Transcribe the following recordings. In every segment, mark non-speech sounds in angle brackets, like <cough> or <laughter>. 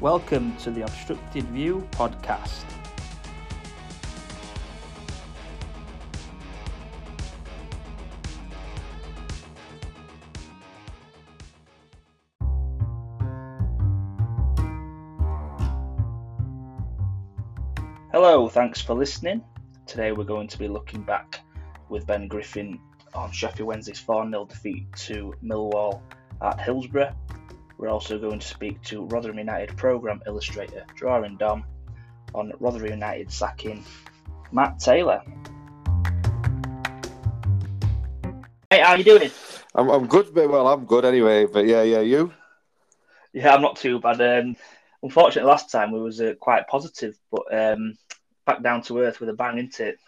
Welcome to the Obstructed View podcast. Hello, thanks for listening. Today we're going to be looking back with Ben Griffin on Sheffield Wednesday's 4 0 defeat to Millwall at Hillsborough. We're also going to speak to Rotherham United programme illustrator Drawing Dom on Rotherham United sacking Matt Taylor. Hey, how are you doing? I'm, I'm good, but well, I'm good anyway. But yeah, yeah, you? Yeah, I'm not too bad. Um, unfortunately, last time we was uh, quite positive, but um, back down to earth with a bang, isn't it?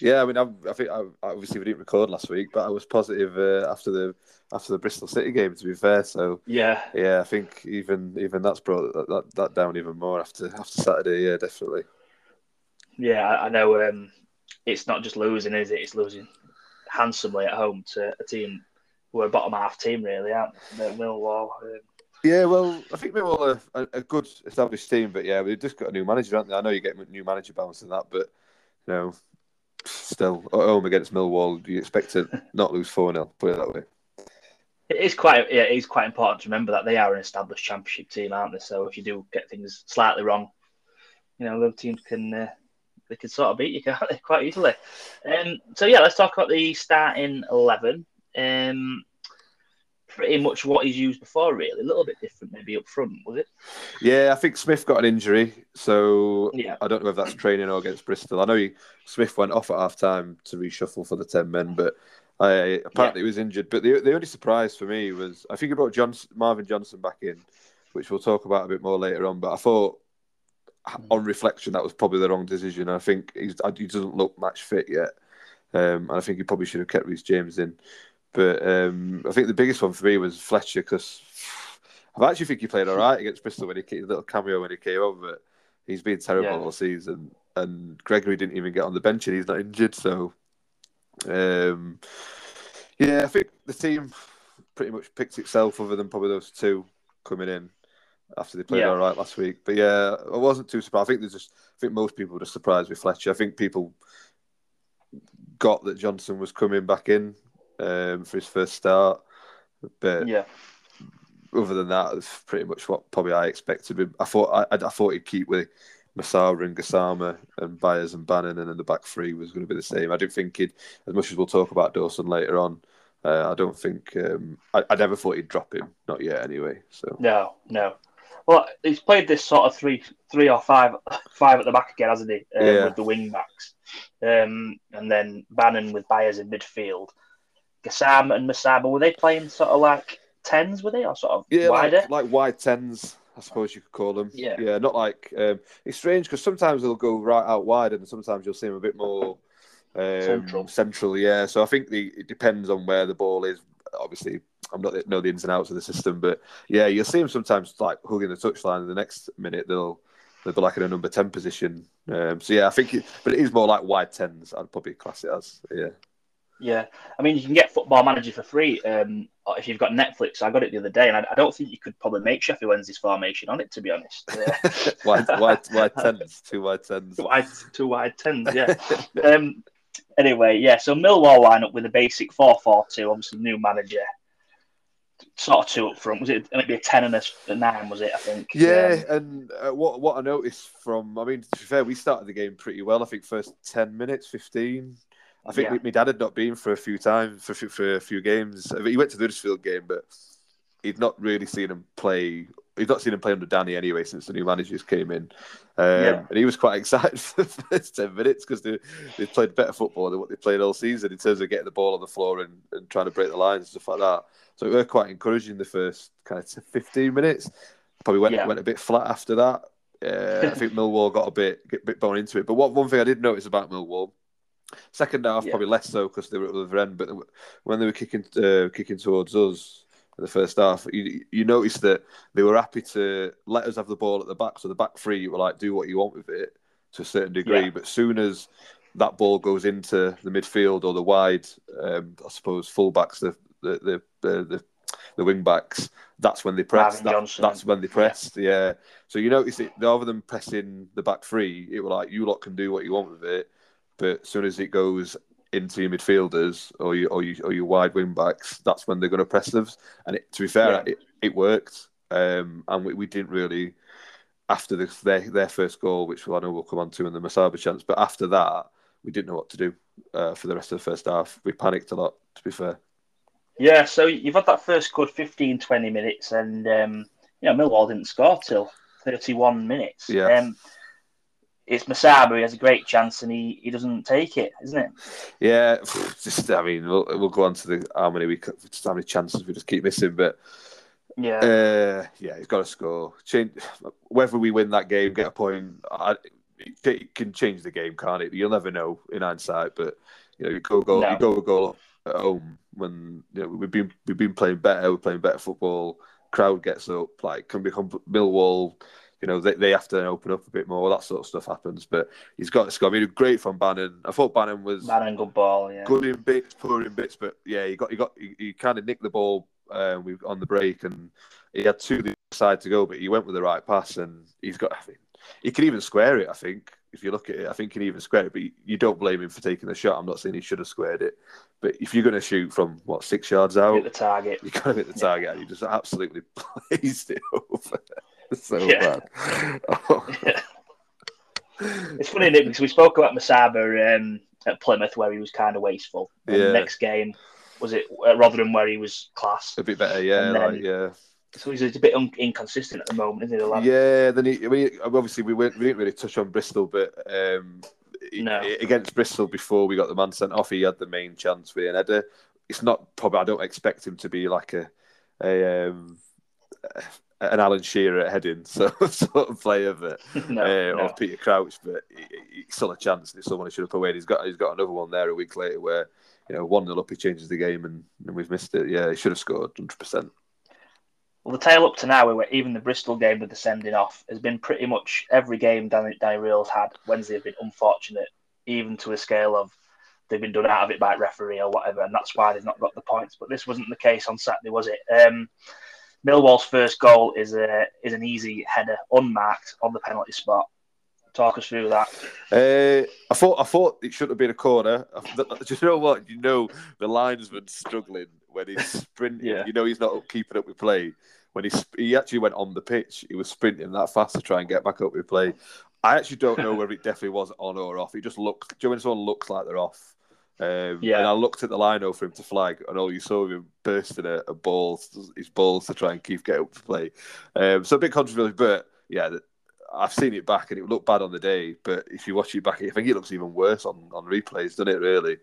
Yeah, I mean, I, I think I, obviously we didn't record last week, but I was positive uh, after the after the Bristol City game. To be fair, so Yeah, yeah, I think even even that's brought that, that, that down even more after after Saturday. Yeah, definitely. yeah, I know. Um, it's not just losing, is it? It's losing handsomely at home to a team who are a bottom half team, really, aren't they? Millwall. Um, Yeah, well, I think we're a, a, a good established team, but yeah, we've just got a new manager, haven't they? I know you get a new manager bounce and that, but you know, still at home against Millwall, you expect to <laughs> not lose four 0 Put it that way. it is quite, yeah, it is quite important to remember that they are an established championship team, aren't they? So if you do get things slightly wrong, you know, those teams can uh, they can sort of beat you <laughs> can't they, quite easily. Um, so yeah, let's talk about the starting eleven. Um, pretty much what he's used before, really. A little bit different, maybe up front, was it? Yeah, I think Smith got an injury, so Yeah. I don't know if that's training or against Bristol. I know he, Smith went off at half time to reshuffle for the ten men, but I, apparently he was injured. But the the only surprise for me was I think he brought Johnson, Marvin Johnson back in, which we'll talk about a bit more later on. But I thought, on reflection, that was probably the wrong decision. I think he's, he doesn't look match fit yet, um, and I think he probably should have kept Reece James in. But um, I think the biggest one for me was Fletcher because I actually think he played all right against Bristol when he came, a little cameo when he came over. But he's been terrible Yeah. all season, and Gregory didn't even get on the bench and he's not injured. So, um, yeah, I think the team pretty much picked itself, other than probably those two coming in after they played Yeah. all right last week. But yeah, I wasn't too surprised. I think there's just, I think most people were just surprised with Fletcher. I think people got that Johnson was coming back in um, for his first start, but Yeah, other than that, it's pretty much what probably I expected. I thought I, I thought he'd keep with Musaba and Gassama and Byers and Bannan, and then the back three was going to be the same. I didn't think he'd, as much as we'll talk about Dawson later on. Uh, I don't think um, I, I never thought he'd drop him, not yet anyway. So no, no. Well, he's played this sort of three, three or five, five at the back again, hasn't he? Um, Yeah. With the wing backs, um, and then Bannan with Byers in midfield. Gassam and Musaba were they playing sort of like tens? Were they or sort of yeah, wider? like, like wide tens, I suppose you could call them. Yeah. yeah, not like um, it's strange because sometimes they'll go right out wide, and sometimes you'll see them a bit more um, Central. Central, yeah. So I think the it depends on where the ball is. Obviously, I'm not know the ins and outs of the system, but yeah, you'll see them sometimes like hugging the touchline, and the next minute they'll they'll be like in a number ten position. Um, so yeah, I think, it, but it is more like wide tens. I'd probably class it as yeah. Yeah, I mean you can get Football Manager for free um, if you've got Netflix. I got it the other day, and I, I don't think you could probably make Sheffield Wednesday's formation on it. To be honest, <laughs> Uh, wide wide wide tens, two wide tens. two wide, two wide tens. Yeah. <laughs> um, anyway, yeah. So Millwall line up with a basic four-four-two. Obviously, new manager. Sort of two up front. Was it And maybe a ten and a, a nine? Was it? I think. Yeah, Um, and uh, what what I noticed from, I mean, to be fair, we started the game pretty well. I think first ten minutes, fifteen. I think Yeah. my dad had not been for a few times for a few- for a few games. I mean, He went to the Huddersfield game, but he'd not really seen him play. He'd not seen him play under Danny anyway since the new managers came in, um, Yeah. and he was quite <laughs> excited for the first ten minutes because they they played better football than what they played all season in terms of getting the ball on the floor and, and trying to break the lines and stuff like that. So it were quite encouraging the first kind of fifteen minutes. Probably went Yeah. went a bit flat after that. Uh, I <laughs> think Millwall got a bit a bit bone into it. But what one thing I did notice about Millwall, second half Yeah. probably less so because they were at the other end. But when they were kicking uh, kicking towards us in the first half, you you noticed that they were happy to let us have the ball at the back. So the back three, you were like, do what you want with it to a certain degree. Yeah. But soon as that ball goes into the midfield or the wide, um, I suppose fullbacks, the the the, the, the the wing backs, that's when they pressed. That, that's when they pressed. Yeah. yeah. So you notice it rather than pressing the back three, it was like you lot can do what you want with it, but as soon as it goes into your midfielders or your or, you, or your wide wing backs, that's when they're going to press them. And it, to be fair, yeah. it, it worked, um, and we, we didn't really after the, their their first goal, which I know we'll come on to in the Musaba chance. But after that, we didn't know what to do uh, for the rest of the first half. We panicked a lot, to be fair. Yeah, so you've had that first good 15, 20 minutes, and um, you know Millwall didn't score till 31 minutes. Yeah. Um, it's Musaba. He has a great chance, and he, he doesn't take it, isn't it? Yeah, <sighs> just I mean, we'll, we'll go on to the how many we just how many chances we just keep missing, but yeah, uh, yeah, he's got to score. Change whether we win that game, get a point. I, it can change the game, can't it? You'll never know in hindsight, but you know, you go goal, no. you go goal at home when you know we've been we've been playing better, we're playing better football. Crowd gets up, like can become Millwall you know, they, they have to open up a bit more. That sort of stuff happens. But he's got to score. I mean, great from Bannan. I thought Bannan was Bannan good ball, yeah. Good in bits, poor in bits, but yeah, he got he got he, he kind of nicked the ball uh, on the break, and he had two the side to go, but he went with the right pass, and he's got. I mean, he can even square it. I think if you look at it, I think he can even square it. But you don't blame him for taking the shot. I'm not saying he should have squared it, but if you're going to shoot from what six yards out, hit the target. You got to hit the target, yeah. and you just absolutely <laughs> blazed it over. <laughs> so yeah. bad. Oh. <laughs> Yeah. It's funny, Nick, because we spoke about Musaba um, at Plymouth where he was kind of wasteful. And yeah. The next game was it at Rotherham where he was class. A bit better, yeah, then, like, yeah. So he's a bit un- inconsistent at the moment, isn't he? The yeah, then he, I mean, obviously we went, we didn't really touch on Bristol, but um, no. against Bristol before we got the man sent off, he had the main chance with an header. It's not probably. I don't expect him to be like a a um, an Alan Shearer at heading so, <laughs> sort of player, but <laughs> no, uh, no. or Peter Crouch, but he, he's still a chance. It's someone should have put away. He's got he's got another one there a week later where you know one nil up he changes the game and, and we've missed it. Yeah, he should have scored hundred percent. Well, the tail up to now, where even the Bristol game with the sending off has been pretty much every game Danny, Danny Röhl's had. Wednesday have been unfortunate, even to a scale of they've been done out of it by referee or whatever, and that's why they've not got the points. But this wasn't the case on Saturday, was it? Um, Millwall's first goal is a is an easy header, unmarked on the penalty spot. Talk us through that. Uh, I thought I thought it should have been a corner. <laughs> Do you know what? You know the linesman struggling when he's sprinting. yeah. You know he's not keeping up with play. When he he actually went on the pitch, he was sprinting that fast to try and get back up with play. I actually don't know whether it definitely was on or off. It just looks. Do you know when someone looks like they're off? Um, yeah. And I looked at the line for him to flag, and all you saw him bursting a, a balls, his balls to try and keep getting up to play. Um, so a bit controversial, but yeah, I've seen it back and it looked bad on the day. But if you watch it back, I think it looks even worse on, on replays, doesn't it? Really.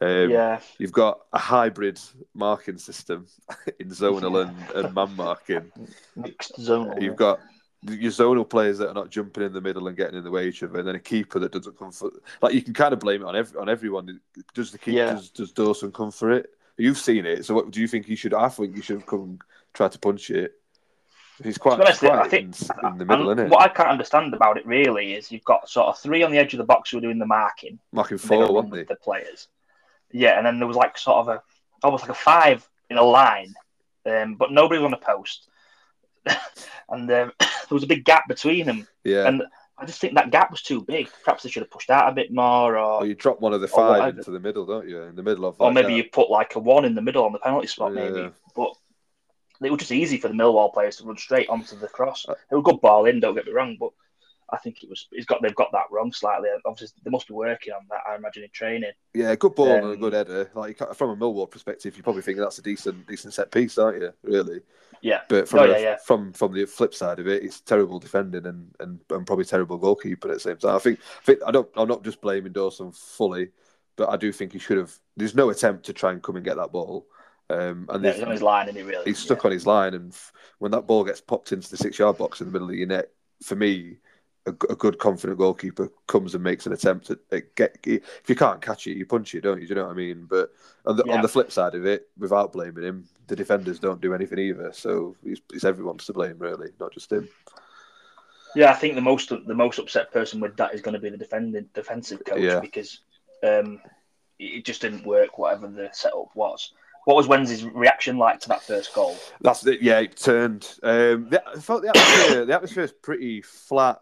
Um, yeah. You've got a hybrid marking system <laughs> in zonal and, and man marking. Mixed zonal. You've got your zonal players that are not jumping in the middle and getting in the way of each other, and then a keeper that doesn't come for like you can kind of blame it on every on everyone. Does the keeper yeah. does, does Dawson come for it? You've seen it, so what do you think he should? I think you should have come try to punch it. He's quite, honest, quite I think, in, in, the middle, isn't it? What I can't understand about it really is you've got sort of three on the edge of the box who are doing the marking, marking four, weren't they? The players, yeah, and then there was like sort of a almost like a five in a line, um, but nobody was on the post. <laughs> and um, there was a big gap between them. Yeah. And I just think that gap was too big. Perhaps they should have pushed out a bit more, or, or you drop one of the five into the middle, don't you? In the middle of, or maybe gap. you put like a one in the middle on the penalty spot, yeah. maybe. But it was just easy for the Millwall players to run straight onto the cross. It was a good ball in, don't get me wrong, but I think it was. He's got. They've got that wrong slightly. Obviously, they must be working on that. I imagine in training. Yeah, good ball um, and a good header. Like from a Millwall perspective, you probably think that's a decent, decent set piece, aren't you? Really. Yeah. But from oh, yeah, yeah. from from the flip side of it, it's terrible defending and, and, and probably terrible goalkeeper at the same time. I think I think I don't. I'm not just blaming Dawson fully, but I do think he should have. There's no attempt to try and come and get that ball. Um, and yeah, he's on his line, and he really he's stuck yeah. on his line. And when that ball gets popped into the six yard box in the middle of your net, for me, a, a, good confident goalkeeper comes and makes an attempt at, at, get if you can't catch it you punch it don't you do you know what I mean but on the, yeah. on the flip side of it without blaming him the defenders don't do anything either so it's, it's everyone's to blame really not just him yeah I think the most the most upset person with that is going to be the defending defensive coach yeah. because um, it just didn't work whatever the setup was What was Wednesday's reaction like to that first goal? That's it. Yeah, it turned. Um, the, I felt the atmosphere. the atmosphere is pretty flat.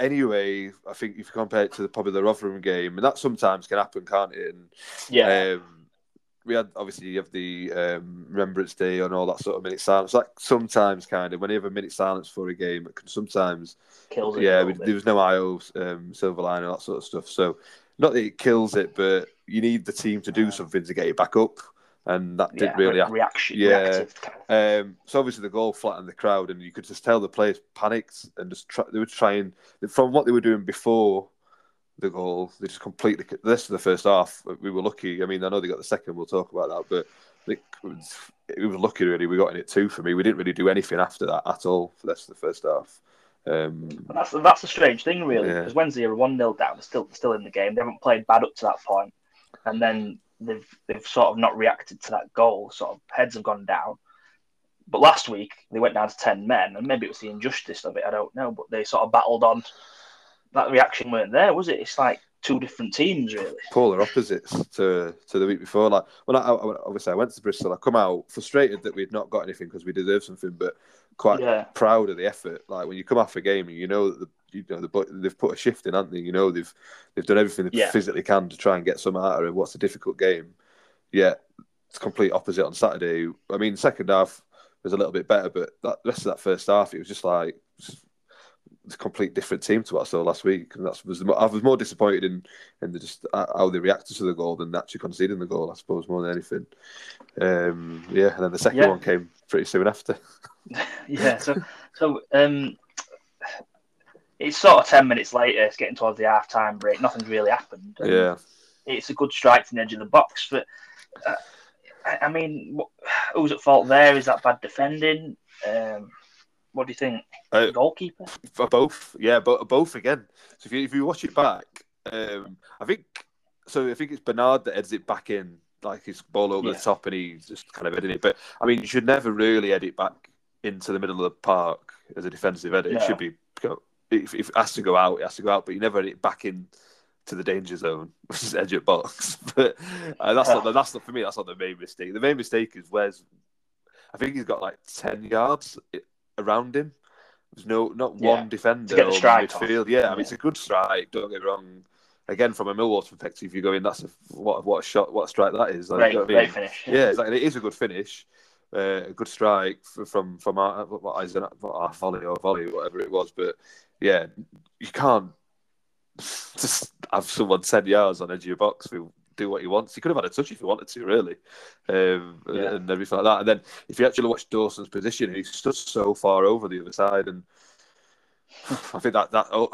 Anyway, I think if you compare it to the, probably the Rotherham game, and that sometimes can happen, can't it? And, Yeah, Um, we had obviously you have the um, Remembrance Day and all that sort of minute silence. Like sometimes, kind of, when you have a minute silence for a game, it can sometimes kills it. yeah, we, there was no IO, um, silver line, and that sort of stuff. So, not that it kills it, but you need the team to do something to get it back up, and that didn't really re- happen. reaction. Yeah. kind of- Um, so obviously the goal flattened the crowd, and you could just tell the players panicked and just try, they were trying from what they were doing before the goal. They just completely the rest of the first half. We were lucky. I mean, I know they got the second. We'll talk about that, but it was, it was lucky really. We got in it two for me. We didn't really do anything after that at all for the rest of the first half. Um, that's that's a strange thing, really, Yeah. because Wednesday are one 0 down, they're still still in the game. They haven't played bad up to that point, and then they've they've sort of not reacted to that goal. Sort of heads have gone down. But last week they went down to ten men, and maybe it was the injustice of it. I don't know, but they sort of battled on. That reaction weren't there, was it? It's like two different teams, really. polar opposites to to the week before. Like when I, I obviously I went to Bristol, I come out frustrated that we'd not got anything because we deserved something, but quite Yeah, proud of the effort. Like when you come off a game and you know that the, you know the, they've put a shift in, haven't they? You know they've they've done everything they Yeah. physically can to try and get some out of it. What's a difficult game? Yeah, it's complete opposite on Saturday. I mean, second half was a little bit better, but that rest of that first half, it was just like just a complete different team to what I saw last week, and that's was I was more disappointed in in the just uh, how they reacted to the goal than actually conceding the goal. I suppose more than anything. Um, yeah, and then the second Yeah. one came pretty soon after. <laughs> <laughs> yeah. So so um, it's sort of ten minutes later. It's getting towards the half time break. Nothing's really happened. Yeah. it's a good strike from the edge of the box. But uh, I, I mean, who's at fault there? Is that bad defending? Um, what do you think? Uh, Goalkeeper? For both, yeah, but both again. So if you if you watch it back, um, I think so. I think it's Bernard that heads it back in, like his ball over Yeah. the top, and he's just kind of heading it. But I mean, you should never really head it back into the middle of the park as a defensive header. It should be if, if it has to go out, it has to go out. But you never it back in to the danger zone, <laughs> which is edge of box. <laughs> But uh, that's not the, that's not for me. That's not the main mistake. The main mistake is where's I think he's got like ten yards around him. There's no not Yeah. one defender To get the strike off. midfield. Yeah, I mean Yeah. it's a good strike. Don't get me wrong. Again, from a Millwall perspective, if you go in. That's a, what what a shot, what a strike that is. Like, Great, you know I great mean? finish. Yeah, like, it is a good finish, uh, a good strike from from our what what, our volley or volley, whatever it was. But yeah, you can't just have someone ten yards on edge of your box who do what he wants. He could have had a touch if he wanted to, really, um, Yeah. and everything like that. And then if you actually watch Dawson's position, he stood so far over the other side, and <sighs> I think that that oh,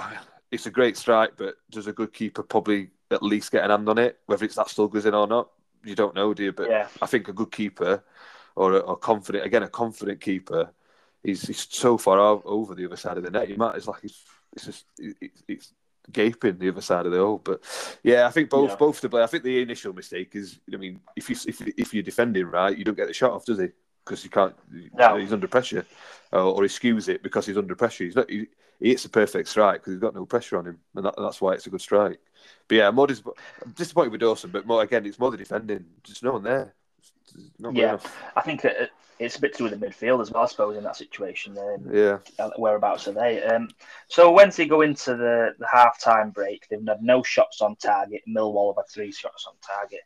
it's a great strike. But does a good keeper probably at least get an hand on it, whether it's that still goes in or not? You don't know, do you? But Yeah, I think a good keeper or a, or confident again a confident keeper, he's, he's so far over the other side of the net. He might it's like he's it's just it, it's gaping the other side of the hole. But yeah, I think both Yeah. both to play. I think the initial mistake is I mean if you if if you're defending right, you don't get the shot off, does he? Because you can't. No. He's under pressure, or, or he skews it because he's under pressure. He's not. He, he hits a perfect strike because he's got no pressure on him, and that, that's why it's a good strike. But yeah, I'm, more dis- I'm disappointed with Dawson, but more again, it's more the defending. Just no one there. Yeah. enough. I think that it's a bit to do with the midfield as well. I suppose in that situation, um, Yeah. whereabouts are they? Um, so Wednesday go into the, the half time break. They've had no shots on target. Millwall have had three shots on target.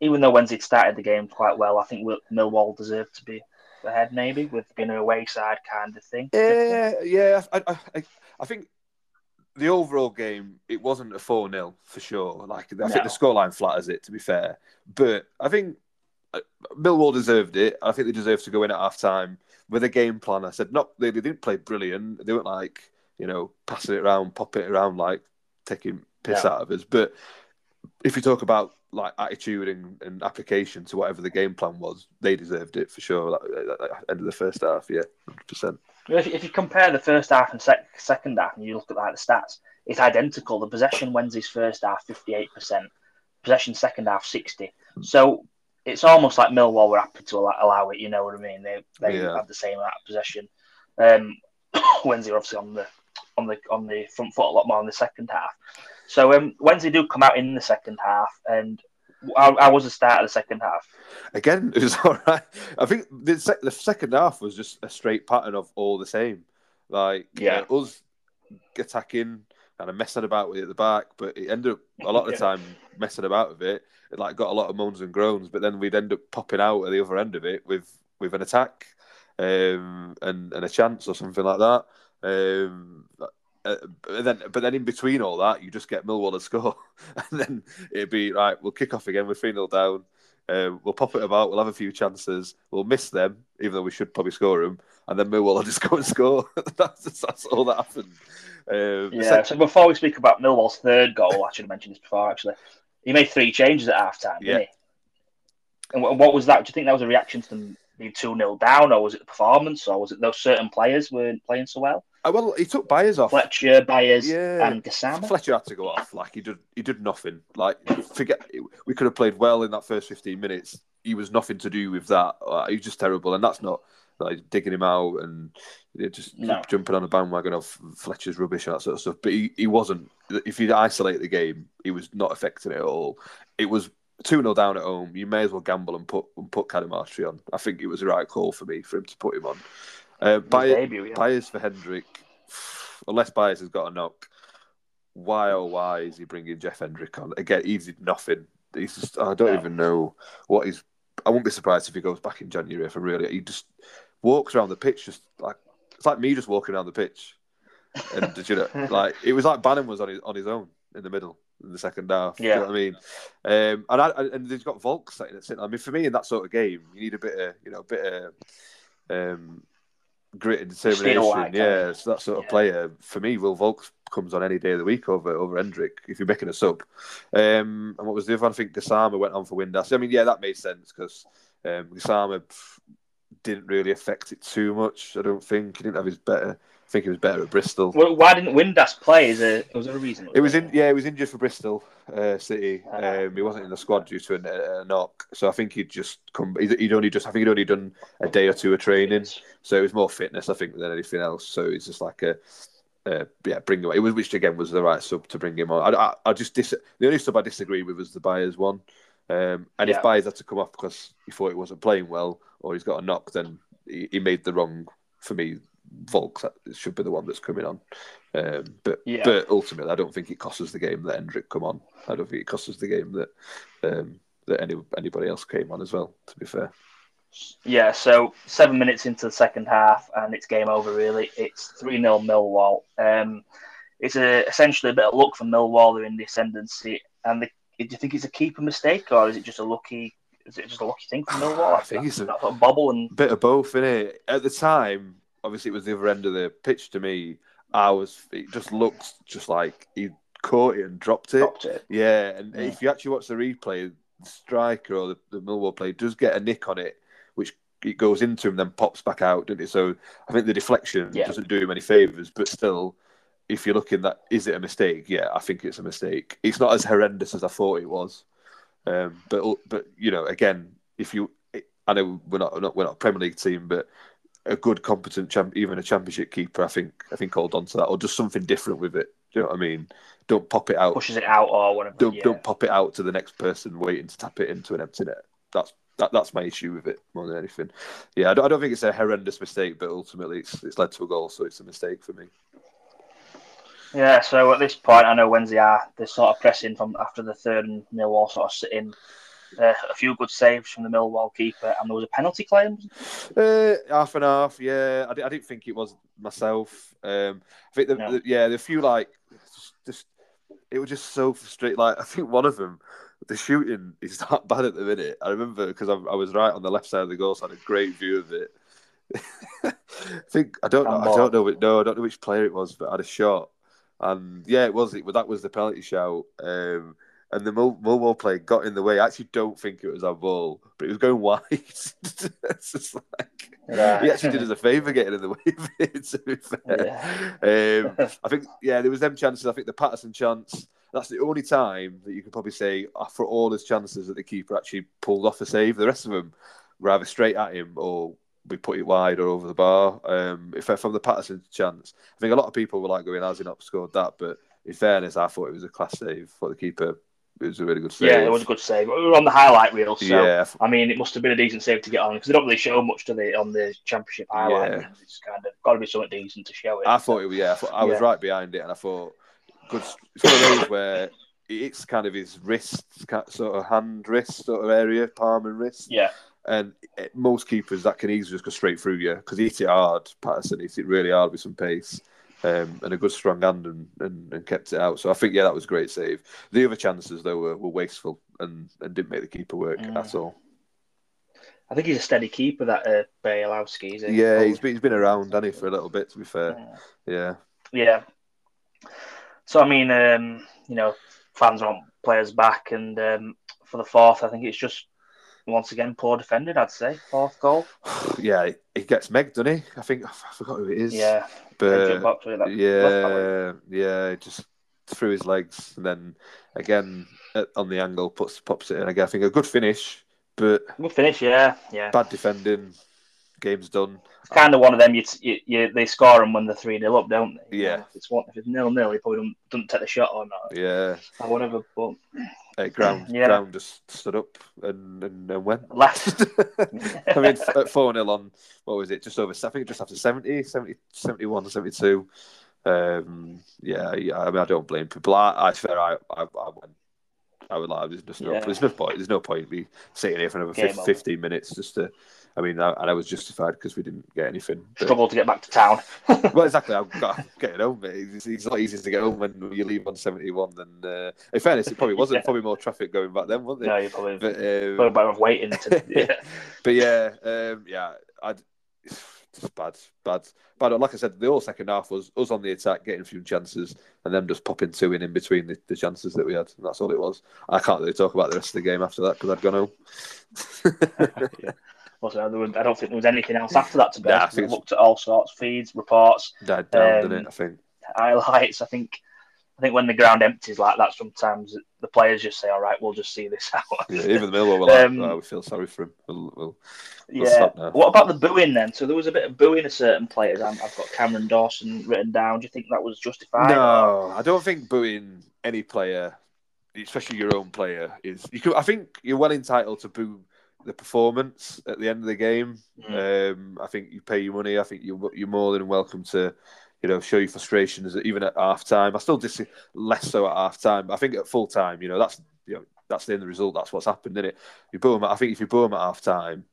Even though Wednesday started the game quite well, I think Millwall deserved to be ahead, maybe with being an away side kind of thing. Yeah, yeah. I, I, I- think the overall game it wasn't a four 0 for sure. Like I think the scoreline flatters it. To be fair, but I think uh, Millwall deserved it. I think they deserved to go in at half time with a game plan. I said not. They, they didn't play brilliant. They weren't like you know passing it around, popping it around like taking piss No. out of us. But if you talk about like attitude and, and application to whatever the game plan was, they deserved it for sure. That, that, that end of the first half, yeah, hundred percent. If, if you compare the first half and sec- second half, and you look at like the stats, it's identical. The possession Wednesday's first half fifty eight percent, possession second half sixty. So it's almost like Millwall were happy to allow, allow it. You know what I mean? They they Yeah. had the same amount of possession. Um, <coughs> Wednesday obviously on the on the on the front foot a lot more in the second half. So um, Wednesday do come out in the second half, and how, how was the start of the second half? Again, <laughs> it was all right. I think the, sec- the second half was just a straight pattern of all the same. Like Yeah. uh, us attacking, kind of messing about with it at the back, but it ended up a lot of the <laughs> time messing about with it. It like got a lot of moans and groans, but then we'd end up popping out at the other end of it with with an attack um, and and a chance or something like that. Um, uh, but then, but then in between all that, you just get Millwall to score, <laughs> and then it'd be right. We'll kick off again. We're three 0 down. Um, we'll pop it about. We'll have a few chances. We'll miss them, even though we should probably score them. And then Millwall will <laughs> just go and score. <laughs> that's, that's all that happened. Um, Yeah. sec- So before we speak about Millwall's third goal, I should have mentioned this before. Actually, he made three changes at half time. Yeah. Didn't he? And what was that? Do you think that was a reaction to them being two 0 down, or was it the performance, or was it those certain players weren't playing so well? Uh, well, he took Byers off. Fletcher, Byers, Yeah. and Gassama. Fletcher had to go off. Like he did, he did nothing. Like forget, we could have played well in that first fifteen minutes. He was nothing to do with that. Like, he was just terrible, and that's not like digging him out and you know, just No. jumping on a bandwagon of Fletcher's rubbish and that sort of stuff. But he, he wasn't. If you isolate the game, he was not affecting it at all. It was two 0 down at home. You may as well gamble and put and put Cadamarteri on. I think it was the right call for me for him to put him on. Uh, debut, yeah. Byers for Hendrick, unless Byers has got a knock, why oh why is he bringing Jeff Hendrick on again? He did nothing. He's just I don't No. even know what he's. I wouldn't be surprised if he goes back in January. If I really, he just walks around the pitch, just like it's like me just walking around the pitch, and did you know, <laughs> like it was like Bannan was on his on his own in the middle in the second half. Do you Yeah. know what I mean, um, and I, and they've got Volk sitting at centre. I mean, for me in that sort of game, you need a bit of you know a bit of um, grit and determination. like, yeah, so that sort of yeah. player for me, Will Vaulks comes on any day of the week over over Hendrick if you're making a sub. Um, and what was the other one? I think Gassama went on for Windass. I mean, yeah, that made sense because um, Gassama didn't really affect it too much. I don't think he didn't have his better. I think he was better at Bristol. Well, why didn't Windass play? Is there, was there a reason? It was in, yeah, he was injured for Bristol uh, City. Ah. Um, he wasn't in the squad due to a, a knock, so I think he'd just come. He'd, he'd only just, I think he'd only done a day or two of training, so it was more fitness, I think, than anything else. So it's just like a, uh, yeah, bring him. It was which again was the right sub to bring him on. I, I, I just dis- the only sub I disagree with was the Byers one, um, and Yeah. if Byers had to come off because he thought he wasn't playing well or he's got a knock, then he, he made the wrong for me. Vaulks that should be the one that's coming on, um, but Yeah. but ultimately, I don't think it costs us the game that Hendrick come on. I don't think it costs us the game that um, that any anybody else came on as well. To be fair, Yeah, so seven minutes into the second half, and it's game over. Really, it's three 0 Millwall. Um, it's a, essentially a bit of luck for Millwall. They're in the ascendancy, and the, do you think it's a keeper mistake, or is it just a lucky? Is it just a lucky thing for <sighs> Millwall? I think it's a- of bubble and bit of both in it. At the time, obviously, it was the other end of the pitch to me. I was it just looks just like he caught it and dropped it. dropped it. Yeah, and Yeah. if you actually watch the replay, the striker or the, the Millwall player does get a nick on it, which it goes into him, then pops back out, doesn't it? So I think the deflection Yeah. doesn't do him any favours, but still, if you're looking that is it a mistake? Yeah, I think it's a mistake. It's not as horrendous as I thought it was, um, but but you know, again, if you, I know we're not, we're not we're not a Premier League team, but a good, competent champ, even a championship keeper, I think I think hold on to that, or just something different with it. Do you know what I mean? Don't pop it out Pushes it out or whatever. don't yeah. don't pop it out to the next person waiting to tap it into an empty net. That's that, that's my issue with it more than anything. Yeah, I don't, I don't think it's a horrendous mistake, but ultimately it's it's led to a goal, so it's a mistake for me. Yeah, so at this point, I know Wednesday are they're sort of pressing from after the third and Millwall sort of sitting. Uh, a few good saves from the Millwall keeper, and there was a penalty claim. Uh, half and half, yeah. I, I didn't think it was myself. Um, I think the, No. the, yeah, the few like just, just it was just so frustrating. Like I think one of them, the shooting is that bad at the minute. I remember because I, I was right on the left side of the goal, so I had a great view of it. <laughs> I think I don't know. I don't know. No, I don't know which player it was, but I had a shot, and yeah, it was. It but that was the penalty shout. Um, and the Mill- Millwall player got in the way. I actually don't think it was our ball, but it was going <laughs> wide. it's just like he actually did us a favour getting in the way of it. To be fair, um, <laughs> I think yeah, there was them chances. I think the Paterson chance. That's the only time that you could probably say uh, for all his chances that the keeper actually pulled off a save. The rest of them were either straight at him or we put it wide or over the bar. Um, if from the Paterson chance, I think a lot of people were like going, "Has he not scored that?" But in fairness, I thought it was a class save. For the keeper it was a really good save. Yeah, it was a good save. We were on the highlight reel, so Yeah, I mean, it must have been a decent save to get on because they don't really show much to the on the championship highlight. Yeah. It's kind of got to be something decent to show it. I thought it was. Yeah, I, thought, I was Yeah. right behind it, and I thought good. It's one of those where it's kind of his wrist, sort of hand wrist sort of area, palm and wrist. yeah, And most keepers that can easily just go straight through you because he hit it hard. Paterson hit it really hard with some pace. Um, and a good strong hand and, and, and kept it out. So I think yeah, that was a great save. The other chances though were, were wasteful and, and didn't make the keeper work Mm. at all. I think he's a steady keeper. That uh, Bialkowski. Is he? Yeah, he's been, he's been around, hasn't he, for a little bit. To be fair, yeah, Yeah. So I mean, um, you know, fans want players back, and um, for the fourth, I think it's just once again poor defended. I'd say fourth goal. <sighs> yeah. He gets Meg, doesn't he? I think I forgot who it is. Yeah, but Jump up to it, that yeah, yeah, just through his legs, and then again at, on the angle puts pops it in. Again, I think a good finish, but good finish. Yeah, yeah. bad defending. Game's done. It's kind of one of them. You, you, you they score and when they're three 0 up, don't they? You Yeah. know, if it's one, if it's nil nil, he probably don't, don't take the shot or not Yeah, or whatever. But uh, ground Yeah. ground just stood up and and, and went. left. <laughs> I mean, at 4 0 on, what was it, just over, I think just after 70, 70 71, 72. Um, yeah, yeah, I mean, I don't blame people. I, I swear, I, I, I went. I would like, there's, just no, Yeah. there's no point. There's no point me sitting here for another Game 50, over. 15 minutes just to. I mean, I, and I was justified because we didn't get anything. But- to get back to town. <laughs> well, exactly. <laughs> I've got getting home. Mate. It's, it's not easy to get home when you leave on seventy one. Than uh, in fairness, it probably wasn't. Yeah. Probably more traffic going back then, wasn't it? no, you probably But um, probably better off waiting to. <laughs> Yeah. but yeah, um, yeah, I just bad, bad, bad. Like I said, the whole second half was us on the attack, getting a few chances, and them just popping two in in between the, the chances that we had. And that's all it was. I can't really talk about the rest of the game after that because I'd gone home. yeah. Also, there was, I don't think there was anything else after that to be I honest. looked at all sorts, feeds, reports, Died down, Um, didn't it? I think. highlights. I think, I think when the ground empties like that, sometimes the players just say, "All right, we'll just see this <laughs> out." Yeah, even the Millwall were like, Um, oh, we feel sorry for him. We'll, we'll, Yeah. stop now. What about the booing then? So there was a bit of booing of certain players. I'm, I've got Cameron Dawson written down. Do you think that was justified? No, I don't think booing any player, especially your own player, is. You could, I think you're well entitled to boo the performance at the end of the game. Mm. Um, I think you pay your money. I think you're you're more than welcome to, you know, show your frustrations even at half time. I still dis less so at half time. But I think at full time, you know, that's you know that's the end result. That's what's happened, isn't it? You boo them. I think if you boo them at half time.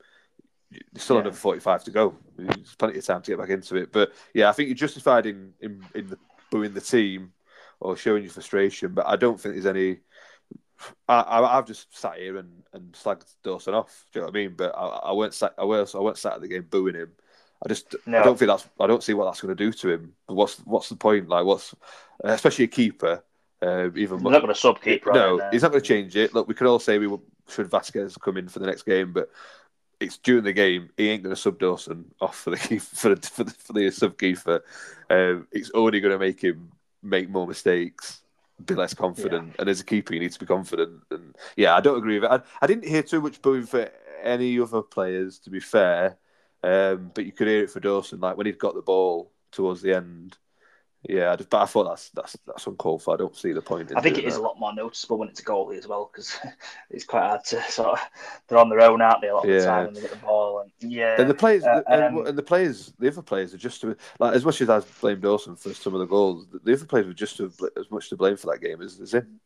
There's still Yeah. another 45 to go. There's plenty of time to get back into it. But yeah, I think you're justified in, in, in the, booing the team or showing your frustration. But I don't think there's any. I, I, I've just sat here and, and slagged Dawson off. Do you know what I mean? But I, I weren't sat. I weren't, I weren't sat at the game booing him. I just No. I don't think that's. I don't see what that's going to do to him. What's what's the point? Like what's especially a keeper. Uh, even We're not going to sub keeper. no, on, he's not going to change it. Look, we could all say we should Vasquez come in for the next game, but it's during the game. He ain't going to sub Dawson off for the <laughs> for the for the, for the sub keeper. Um, it's only going to make him make more mistakes, be less confident. And as a keeper, you need to be confident. And yeah, I don't agree with it. I, I didn't hear too much booing for any other players, to be fair. Um, but you could hear it for Dawson, like when he'd got the ball towards the end. Yeah, I just, but I thought that's that's that's uncalled for. I don't see the point. In I think it doing is that. a lot more noticeable when it's a goalie as well because <laughs> it's quite hard to sort of. They're on their own, aren't they? A lot of Yeah. the time when they get the ball and yeah. And the players, Uh, and, um, and the players, the other players are just to, like as much as I blame Dawson for some of the goals, the other players were just to, as much to blame for that game as, as him.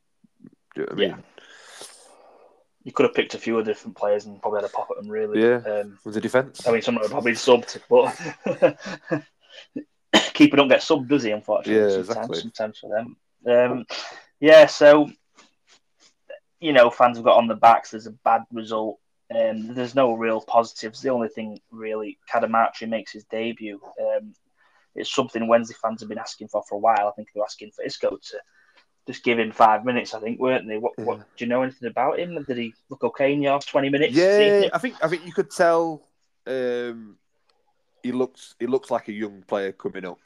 Do you know what I mean? Yeah. you could have picked a few of different players and probably had a pop at them. Really. Yeah. Um, With the defence. I mean, some of them are probably subbed, but <laughs> <coughs> keeper don't get subbed, does he? Unfortunately, Yeah, sometimes, exactly. sometimes for them. Um, yeah, so you know, fans have got on the backs. There's a bad result. Um, there's no real positives. The only thing really, Cadamarteri makes his debut. Um, it's something Wednesday fans have been asking for for a while. I think they're asking for Xisco to just give him five minutes. I think, weren't they? What, what do you know anything about him? Did he look okay in your twenty minutes? yeah. I think I think you could tell um, he looks he looks like a young player coming up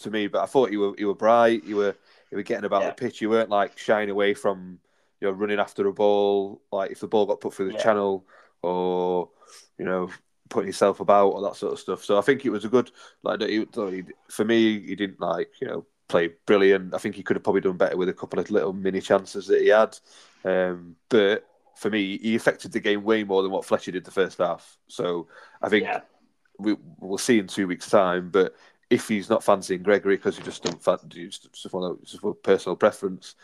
to me. But I thought you were you were bright. You were you were getting about Yeah. the pitch. You weren't like shying away from you know running after a ball. Like if the ball got put through the Yeah. channel or you know putting yourself about or that sort of stuff. So I think it was a good like he, for me. He didn't like you know play brilliant. I think he could have probably done better with a couple of little mini chances that he had. Um, but for me, he affected the game way more than what Fletcher did the first half. So I think Yeah. We, we'll see in two weeks' time. But if he's not fancying Gregory because he just don't fancy, just, just, want just for personal preference,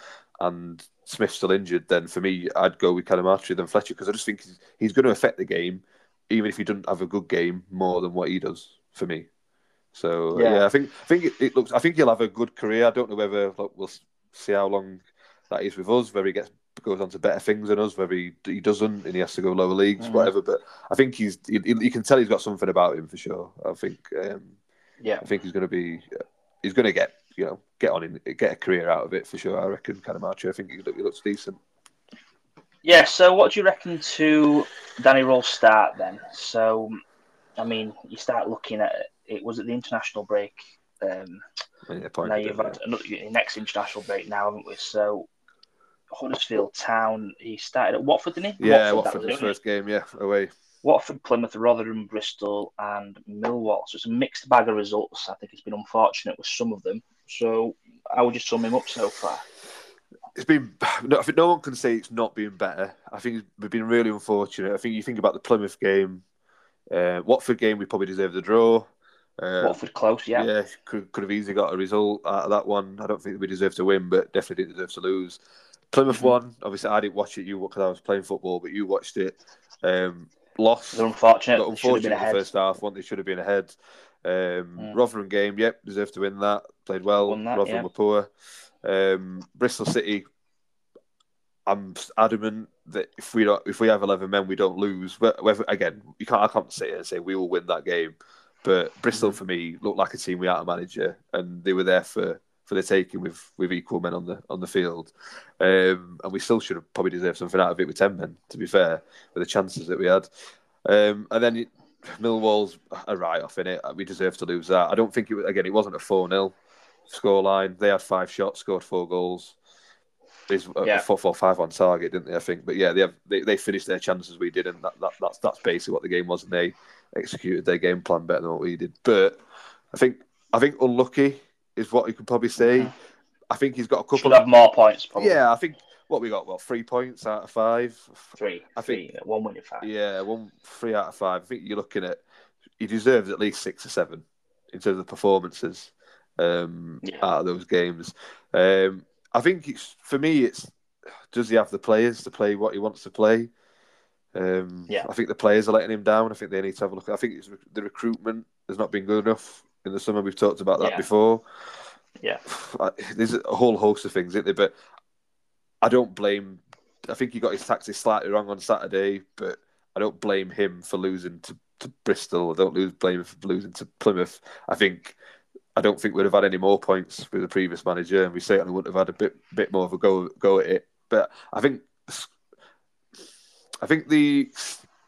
and Smith's still injured, then for me, I'd go with Cadamarteri than Fletcher because I just think he's, he's going to affect the game, even if he doesn't have a good game, more than what he does for me. So Yeah. yeah, I think I think it, it looks. I think he'll have a good career. I don't know whether like, we'll see how long that is with us. Whether he gets goes on to better things than us, whether he, he doesn't and he has to go lower leagues, Mhm. whatever. But I think he's you, you can tell he's got something about him for sure. I think um, Yeah. I think he's going to be he's going to get you know get on in get a career out of it for sure. I reckon Cadamarteri. I think he, look- he looks decent. Yeah, so what do you reckon to Danny Röhl's start then? So, I mean, you start looking at it, was at the international break. Um, Yeah, now you've yeah. had another your next international break now, haven't we? So, Huddersfield Town, he started at Watford, didn't he? yeah, Watford was his first game, yeah, away. Watford, Plymouth, Rotherham, Bristol, and Millwall. So it's a mixed bag of results. I think it's been unfortunate with some of them. So, how would you sum him up so far? it's been. No, I think no one can say it's not been better. I think we've been really unfortunate. I think you think about the Plymouth game, uh, Watford game, we probably deserved a draw. Uh, Watford close, yeah. Yeah, could could have easily got a result out of that one. I don't think we deserved to win, but definitely didn't deserve to lose. Plymouth won. Obviously, I didn't watch it. You because I was playing football, but you watched it. Um, lost. They're unfortunate. Got They should have unfortunate in the first half. One they should have been ahead. Um, Mm. Rotherham game, yep, deserved to win that. Played well. That, Rotherham yeah. were poor. Um, Bristol City. I'm adamant that if we don't, if we have eleven men, we don't lose. But whether again, you can't. I can't sit here and say we will win that game. But Bristol, Mhm. for me, looked like a team without a manager, and they were there for, for the taking with, with equal men on the on the field. Um, and we still should have probably deserved something out of it with ten men. To be fair, with the chances that we had. Um, and then it, Millwall's a write off in it. We deserve to lose that. I don't think it was, again. It wasn't a four 0 scoreline. They had five shots, scored four goals. Is a Yeah. four four five on target, didn't they? I think, but yeah, they have they, they finished their chances. We did, and that, that that's that's basically what the game was, and they executed their game plan better than what we did. But I think I think unlucky is what you could probably say. I think he's got a Should couple. have more points, probably. yeah, I think what we got, what three points out of five. Three. I three. think- one win in five. Yeah, one three out of five. I think you're looking at he deserves at least six or seven in terms of performances um, Yeah. out of those games. Um, I think it's for me. It's does he have the players to play what he wants to play? Um, Yeah. I think the players are letting him down. I think they need to have a look. I think the recruitment has not been good enough in the summer. We've talked about that Yeah. before. Yeah. <sighs> There's a whole host of things, isn't there? But I don't blame. I think he got his tactics slightly wrong on Saturday, but I don't blame him for losing to, to Bristol. I don't lose blame him for losing to Plymouth. I think I don't think we'd have had any more points with the previous manager, and we certainly wouldn't have had a bit bit more of a go go at it. But I think I think the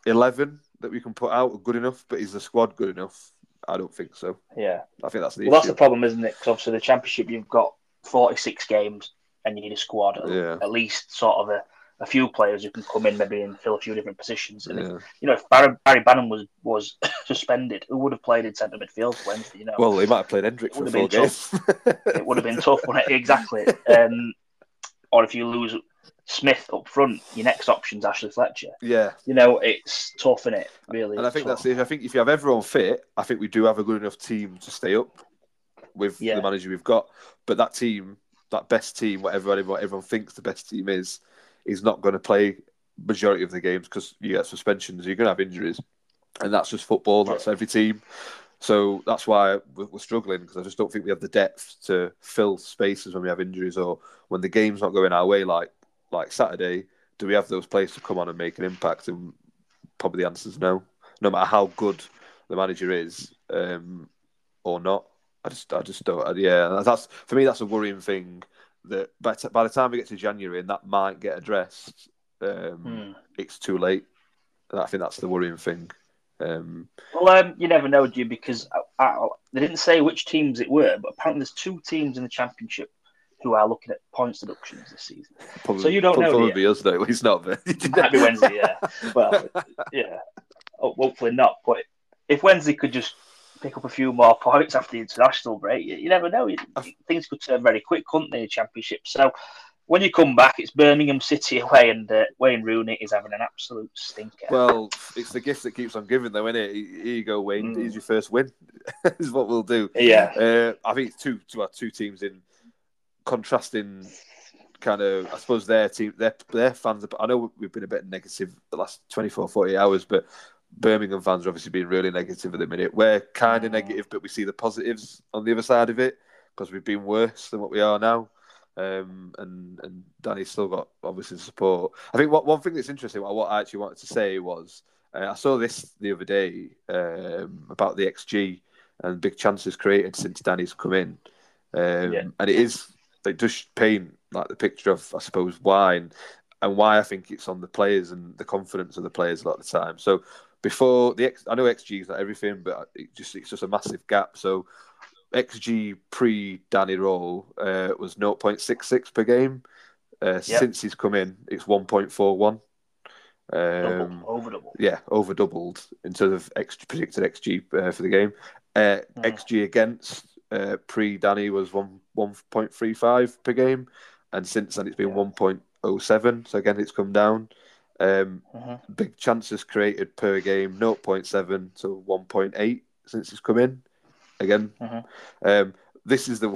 eleven that we can put out are good enough, but is the squad good enough? I don't think so. Yeah. I think that's the Well, that's the problem, isn't it? Because obviously the championship, you've got 46 games and you need a squad. At, Yeah. at least sort of a, a few players who can come in maybe and fill a few different positions. And if, you know, if Barry, Barry Bannan was was <laughs> suspended, who would have played in centre midfield Wednesday? You know, Well, he might have played Hendrick for four games. <laughs> it would have been tough, wouldn't it? Exactly. Um, or if you lose Smith up front, your next option's Ashley Fletcher. yeah, You know, it's tough, is it? Really. and I think tough. that's it. I think if you have everyone fit, I think we do have a good enough team to stay up with Yeah. the manager we've got. But that team, that best team, whatever everyone, everyone thinks the best team is, is not going to play majority of the games because you get suspensions, you're going to have injuries, and that's just football. That's every team. So that's why we're we're struggling because I just don't think we have the depth to fill spaces when we have injuries or when the game's not going our way, like like Saturday. Do we have those players to come on and make an impact? And probably the answer is no. No matter how good the manager is um, or not, I just I just don't. Yeah, that's for me. That's a worrying thing. That by, t- by the time we get to January and that might get addressed, um, Hmm. it's too late. And I think that's the worrying thing. Um, Well, um, you never know, do you? Because uh, uh, they didn't say which teams it were, but apparently there's two teams in the championship who are looking at points deductions this season. probably, So you don't know, Probably us though. <laughs> It's not. Might <laughs> be Wednesday, yeah. Well, <laughs> yeah. Oh, hopefully not. But if Wednesday could just pick up a few more points after the international break. You, you never know. You, things could turn very quick, couldn't they, the championship? So when you come back, it's Birmingham City away, and uh, Wayne Rooney is having an absolute stinker. Well, it's the gift that keeps on giving, though, isn't it? Here you go, Wayne. Mm. Here's your first win. is what we'll do. Yeah. Uh, I think it's two, two, two teams in contrasting kind of, I suppose their team, their their fans. I know we've been a bit negative the last 24, 40 hours, but Birmingham fans are obviously being really negative at the minute. We're kind of negative, but we see the positives on the other side of it because we've been worse than what we are now. Um, and and Danny's still got obviously support. I think what one thing that's interesting, what, what I actually wanted to say was uh, I saw this the other day um, about the XG and big chances created since Danny's come in, um, yeah. and it is it does paint like the picture of I suppose why and, and why I think it's on the players and the confidence of the players a lot of the time. So before the X, I know XG is not everything, but it just it's just a massive gap. So XG pre Danny Röhl uh, was 0.66 per game. Uh, yep. Since he's come in, it's 1.41. Um, over doubled. Yeah, over doubled in terms of X, predicted XG uh, for the game. Uh, mm. XG against uh, pre Danny was 1, 1.35 per game, and since then it's been yeah. 1.07. So again, it's come down. Um, mm-hmm. Big chances created per game 0.7 to 1.8 since it's come in again. Mm-hmm. Um, this is the,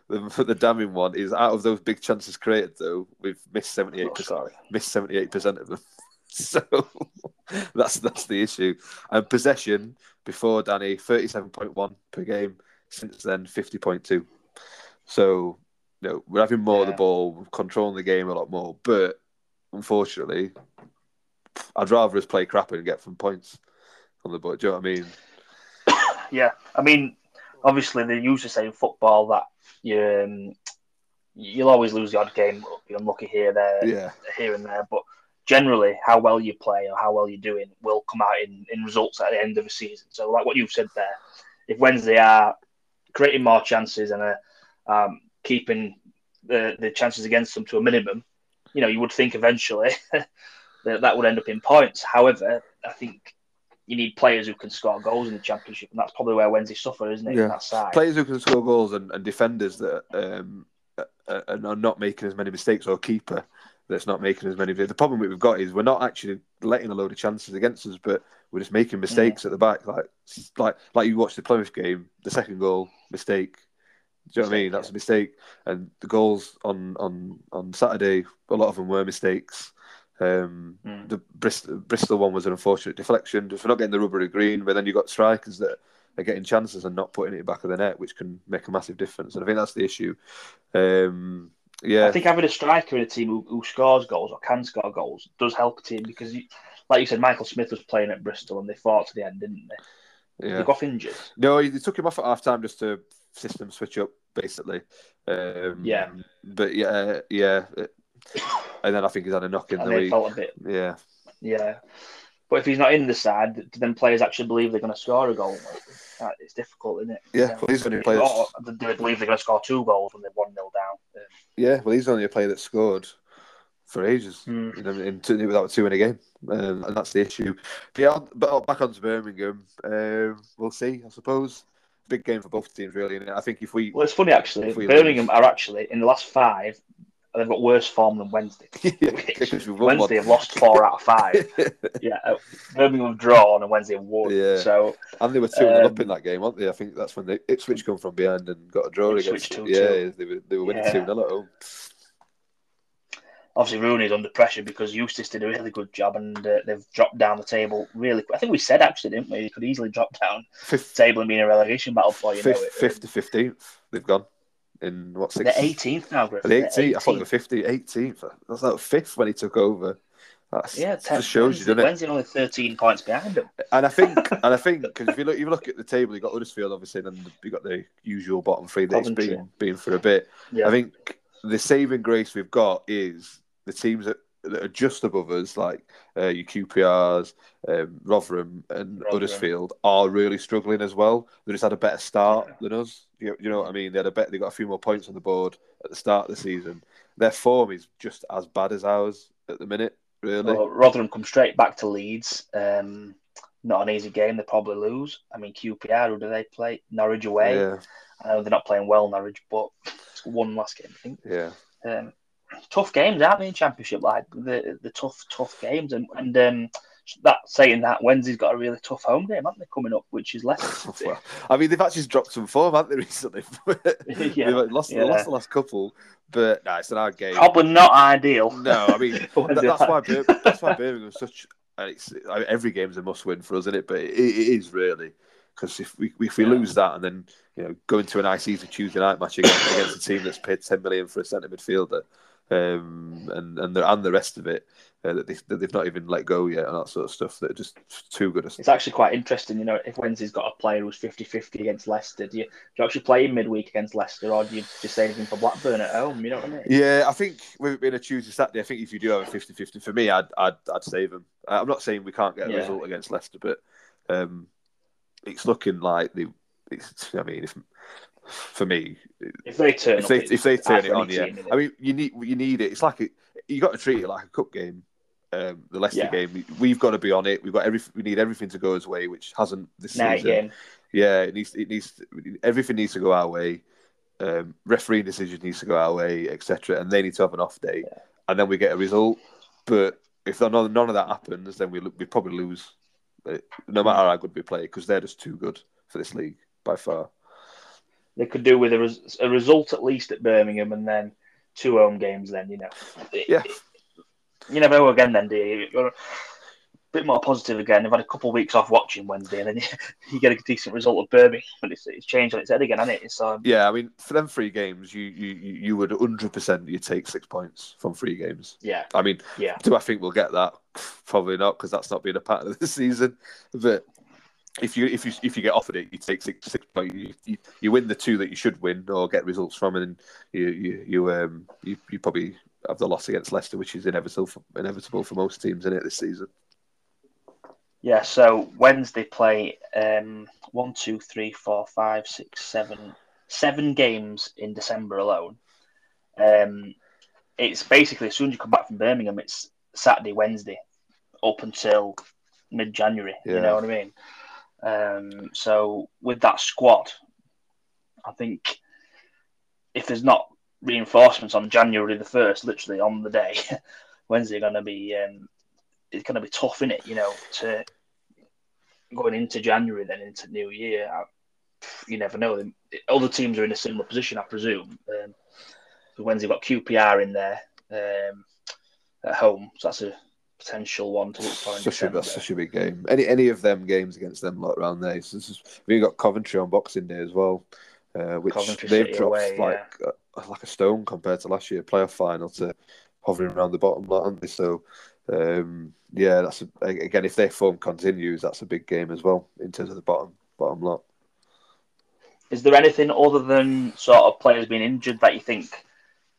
<laughs> the the damning one is out of those big chances created though we've missed seventy eight percent missed seventy eight percent of them. <laughs> So <laughs> that's that's the issue. And possession before Danny thirty seven point one per game. Since then fifty point two. So you know, we're having more yeah. of the ball, we're controlling the game a lot more. But unfortunately, I'd rather us play crap and get some points on the board. Do you know what I mean? <coughs> Yeah, I mean, obviously they to say in football that you um, you'll always lose the odd game, be unlucky here, there, yeah. here and there. But generally, how well you play or how well you're doing will come out in, in results at the end of the season. So, like what you've said there, if Wednesday are creating more chances and are um, keeping the the chances against them to a minimum, you know, you would think eventually <laughs> that that would end up in points. However, I think you need players who can score goals in the championship, and that's probably where Wednesday suffer, isn't it? Yeah. That side. Players who can score goals and, and defenders that um, are not making as many mistakes, or keeper that's not making as many. The problem we've got is we're not actually letting a load of chances against us, but we're just making mistakes yeah. at the back. Like like like you watch the Plymouth game, the second goal mistake. Do you know what I mean? That's a mistake, and the goals on on on Saturday, a lot of them were mistakes. Um, mm. The Bristol, Bristol one was an unfortunate deflection, just for not getting the rubbery green. But then you got strikers that are getting chances and not putting it back of the net, which can make a massive difference. And I think that's the issue. Um, yeah, I think having a striker in a team who, who, scores goals or can score goals does help a team because, you, like you said, Michael Smith was playing at Bristol and they fought to the end, didn't they? Yeah. They got injured. No, they took him off at half time just to system switch up, basically. Um, yeah. But yeah, yeah and then I think he's had a knock in and the week. Felt a bit, yeah, yeah. But if he's not in the side, do then players actually believe they're going to score a goal? It's difficult, isn't it? Yeah, well, he's only a player. do they believe they're going to score two goals when they're one 0 down? Yeah, well, he's only a player that scored for ages. Mm. You know, in two, without two in a game, um, and that's the issue. But yeah, but back onto Birmingham, um, we'll see. I suppose big game for both teams, really. And I think if we well, it's funny actually. We Birmingham lose... are actually in the last five they've got worse form than Wednesday. <laughs> Wednesday have lost four out of five. <laughs> yeah, uh, Birmingham have drawn and Wednesday have won. Yeah. So and they were two um, up in that game, weren't they? I think that's when they Ipswich come from behind and got a draw Ipswich against. Two, yeah, they were they were winning two yeah. 0 at home. Obviously, Rooney's under pressure because Eustace did a really good job and uh, they've dropped down the table really quick. I think we said actually, didn't we? You could easily drop down fifth, the table and be in a relegation battle for you. Fifth, fifth to fifteenth, they've gone in what six? The 18th now, Griffin. The 18th. 18th. I thought they were 50, 18th. That's like fifth when he took over. That's, yeah, ten, just shows Wednesday, you, doesn't it? Wednesday only 13 points behind him. And I think, <laughs> and I think, because if you look, you look at the table, you have got Huddersfield obviously, and you got the usual bottom three that's been been for a bit. Yeah. I think the saving grace we've got is the teams that that are just above us, like uh, your QPRs, um, Rotherham, and Rotherham. Huddersfield, are really struggling as well. They just had a better start yeah. than us. You, you, know what I mean? They had a bet. They got a few more points on the board at the start of the season. Their form is just as bad as ours at the minute. Really, well, Rotherham come straight back to Leeds. Um, not an easy game. They probably lose. I mean, QPR, who do they play? Norwich away. Yeah, I know they're not playing well, Norwich, but it's one last game, I think. yeah. Um, tough games, aren't they, in Championship? Like the the tough, tough games. And, and um, that saying that, Wednesday's got a really tough home game, haven't they, coming up, which is Leicester <laughs> City. Well, I mean, they've actually dropped some form, haven't they, recently? <laughs> <laughs> Yeah, they've lost, yeah. lost the last couple, but no, it's an hard game. Probably not ideal. No, I mean that, that's why. Bir- that's why Birmingham's such. and It's, I mean, every game's a must-win for us, isn't it? But it, it is really because if we if we Yeah. lose that and then you know go into a nice easy Tuesday night match against, against a team that's paid ten million for a centre midfielder, um, and and the and the rest of it uh, that, they, that they've not even let go yet and that sort of stuff that are just too good. It's actually quite interesting, you know, if Wednesday's got a player who's 50-50 against Leicester, do you, do you actually play him midweek against Leicester or do you just say anything for Blackburn at home? You know what I mean? Yeah, I think with it being a Tuesday Saturday, I think if you do have a 50-50, for me, I'd I'd, I'd save them. I'm not saying we can't get a Yeah. result against Leicester, but um, it's looking like the. It's, I mean, if for me, If they turn if they it's if they turn it on, yeah. it? I mean, you need you need it. It's like a, you got to treat it like a cup game. Um, the Leicester Yeah. game, we've got to be on it. We've got every we need everything to go his way, which hasn't this night season. game. Yeah, it needs it needs everything needs to go our way. Um, refereeing decision needs to go our way, etc. And they need to have an off day, Yeah. and then we get a result. But if none, none of that happens, then we we probably lose, uh, no matter how good we play, because they're just too good for this league by far. They could do with a, res- a result at least at Birmingham and then two home games. Then you know, It- Yeah. you never know again. Then do you? You're a bit more positive again. They've had a couple of weeks off watching Wednesday, and then you, <laughs> you get a decent result of Birmingham, and it's, it's changed on its head again, hasn't it? It's um, Yeah, I mean, for them three games, you you you you would hundred percent you take six points from three games. yeah, I mean, yeah, do I think we'll get that? Probably not, because that's not been a pattern of the <laughs> season. But if you if you if you get offered it, you take six six points. You, you, you win the two that you should win or get results from, and you you you um you, you probably have the loss against Leicester, which is inevitable for, inevitable for most teams in it this season. yeah. So Wednesday play um, one, two, three, four, five, six, seven, seven games in December alone. Um, it's basically as soon as you come back from Birmingham, it's Saturday, Wednesday, up until mid January. You know what I mean? Um, so with that squad, I think if there's not reinforcements on January the first, literally on the day, Wednesday going to be um, it's going to be tough in it. You know, to going into January then into New Year. I, you never know. Other teams are in a similar position, I presume. Um, Wednesday got QPR in there um, at home, so that's a potential one to look for Such a, that's such a big game. Any any of them games against them lot around there. So this is, we got Coventry on Boxing Day as well, uh, which Coventry they've City dropped away, like uh, like a stone compared to last year playoff final to hovering around the bottom lot, aren't they? So um, yeah, that's a, again if their form continues, that's a big game as well in terms of the bottom bottom lot. Is there anything other than sort of players being injured that you think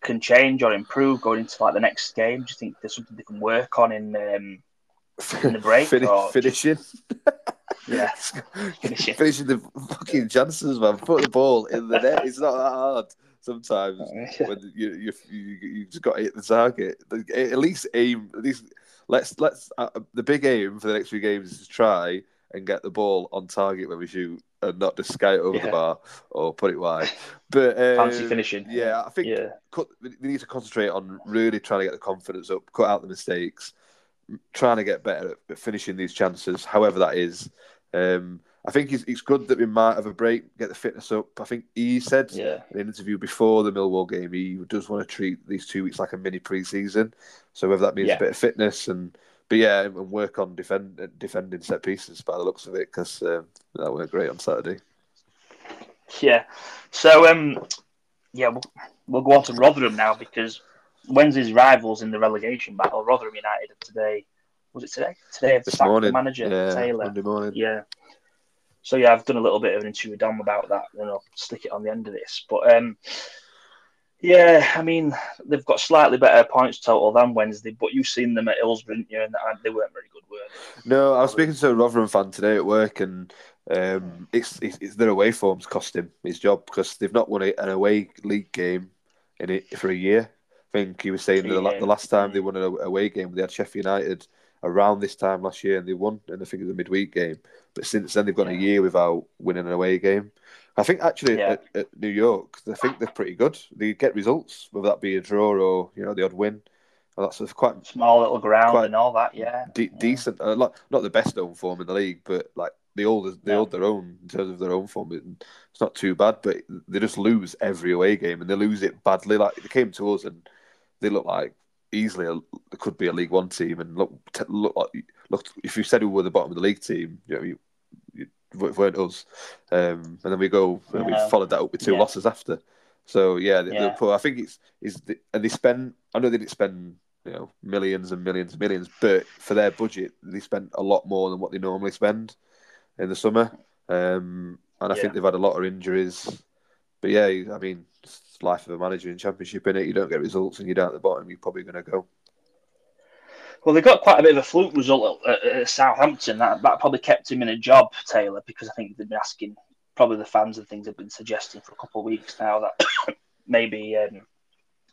can change or improve going into like the next game? Do you think there's something they can work on in um, in the break? Fin- or finishing. <laughs> yeah, <laughs> Finishing. finishing the fucking chances, man. Put the ball in the net. It's not that hard sometimes. <laughs> when you you you, you just got to hit the target. At least aim. At least let's let's uh, the big aim for the next few games is to try and get the ball on target when we shoot, and not just skate it over the bar or put it wide. But <laughs> um, Fancy finishing. Yeah, I think yeah, cut, they need to concentrate on really trying to get the confidence up, cut out the mistakes, trying to get better at- at finishing these chances, however that is. Um, I think it's, it's good that we might have a break, get the fitness up. I think he said yeah, in an interview before the Millwall game, he does want to treat these two weeks like a mini pre-season. So whether that means Yeah. a bit of fitness and, but yeah, and work on defend defending set pieces by the looks of it, because um, that went great on Saturday. yeah. So um, yeah, we'll, we'll go on to Rotherham now because Wednesday's rivals in the relegation battle, Rotherham United, today. Was it today? Today, This morning, the manager yeah, Taylor. Monday morning. Yeah. So yeah, I've done a little bit of an interview with Dom about that, and I'll stick it on the end of this. But um, yeah, I mean they've got slightly better points total than Wednesday, but you've seen them at Hillsborough, didn't you? And they weren't very good, were they? No, I was speaking to a Rotherham fan today at work, and um, it's, it's, it's their away forms cost him his job because they've not won a, an away league game in it for a year. I think he was saying Three the, the last time they won an away game, they had Sheffield United around this time last year and they won, and I think it was a midweek game. But since then, they've gone yeah. a year without winning an away game. I think actually yeah. at, at, New York, I think they're pretty good. They get results, whether that be a draw or you know the odd win. Well, that's quite small little ground and all that. Yeah, de- yeah. decent. Uh, not, not the best home form in the league, but like they hold they hold their own in terms of their own form. It's not too bad, but they just lose every away game and they lose it badly. Like they came to us and they look like easily a, could be a League One team and look look like look if you said we were the bottom of the league team, you know, you weren't us. Um, and then we go and we followed that up with two yeah. losses after. So yeah, yeah. I think it's is and they spend. I know they didn't spend you know millions and millions and millions, but for their budget, they spent a lot more than what they normally spend in the summer. Um, and I yeah. think they've had a lot of injuries. But yeah, I mean, it's life of a manager in Championship, in it. You don't get results and you're down at the bottom, you're probably going to go. Well, they got quite a bit of a fluke result at, at, Southampton. That, that probably kept him in a job, Taylor, because I think they've been asking, probably the fans and things have been suggesting for a couple of weeks now that <coughs> maybe um,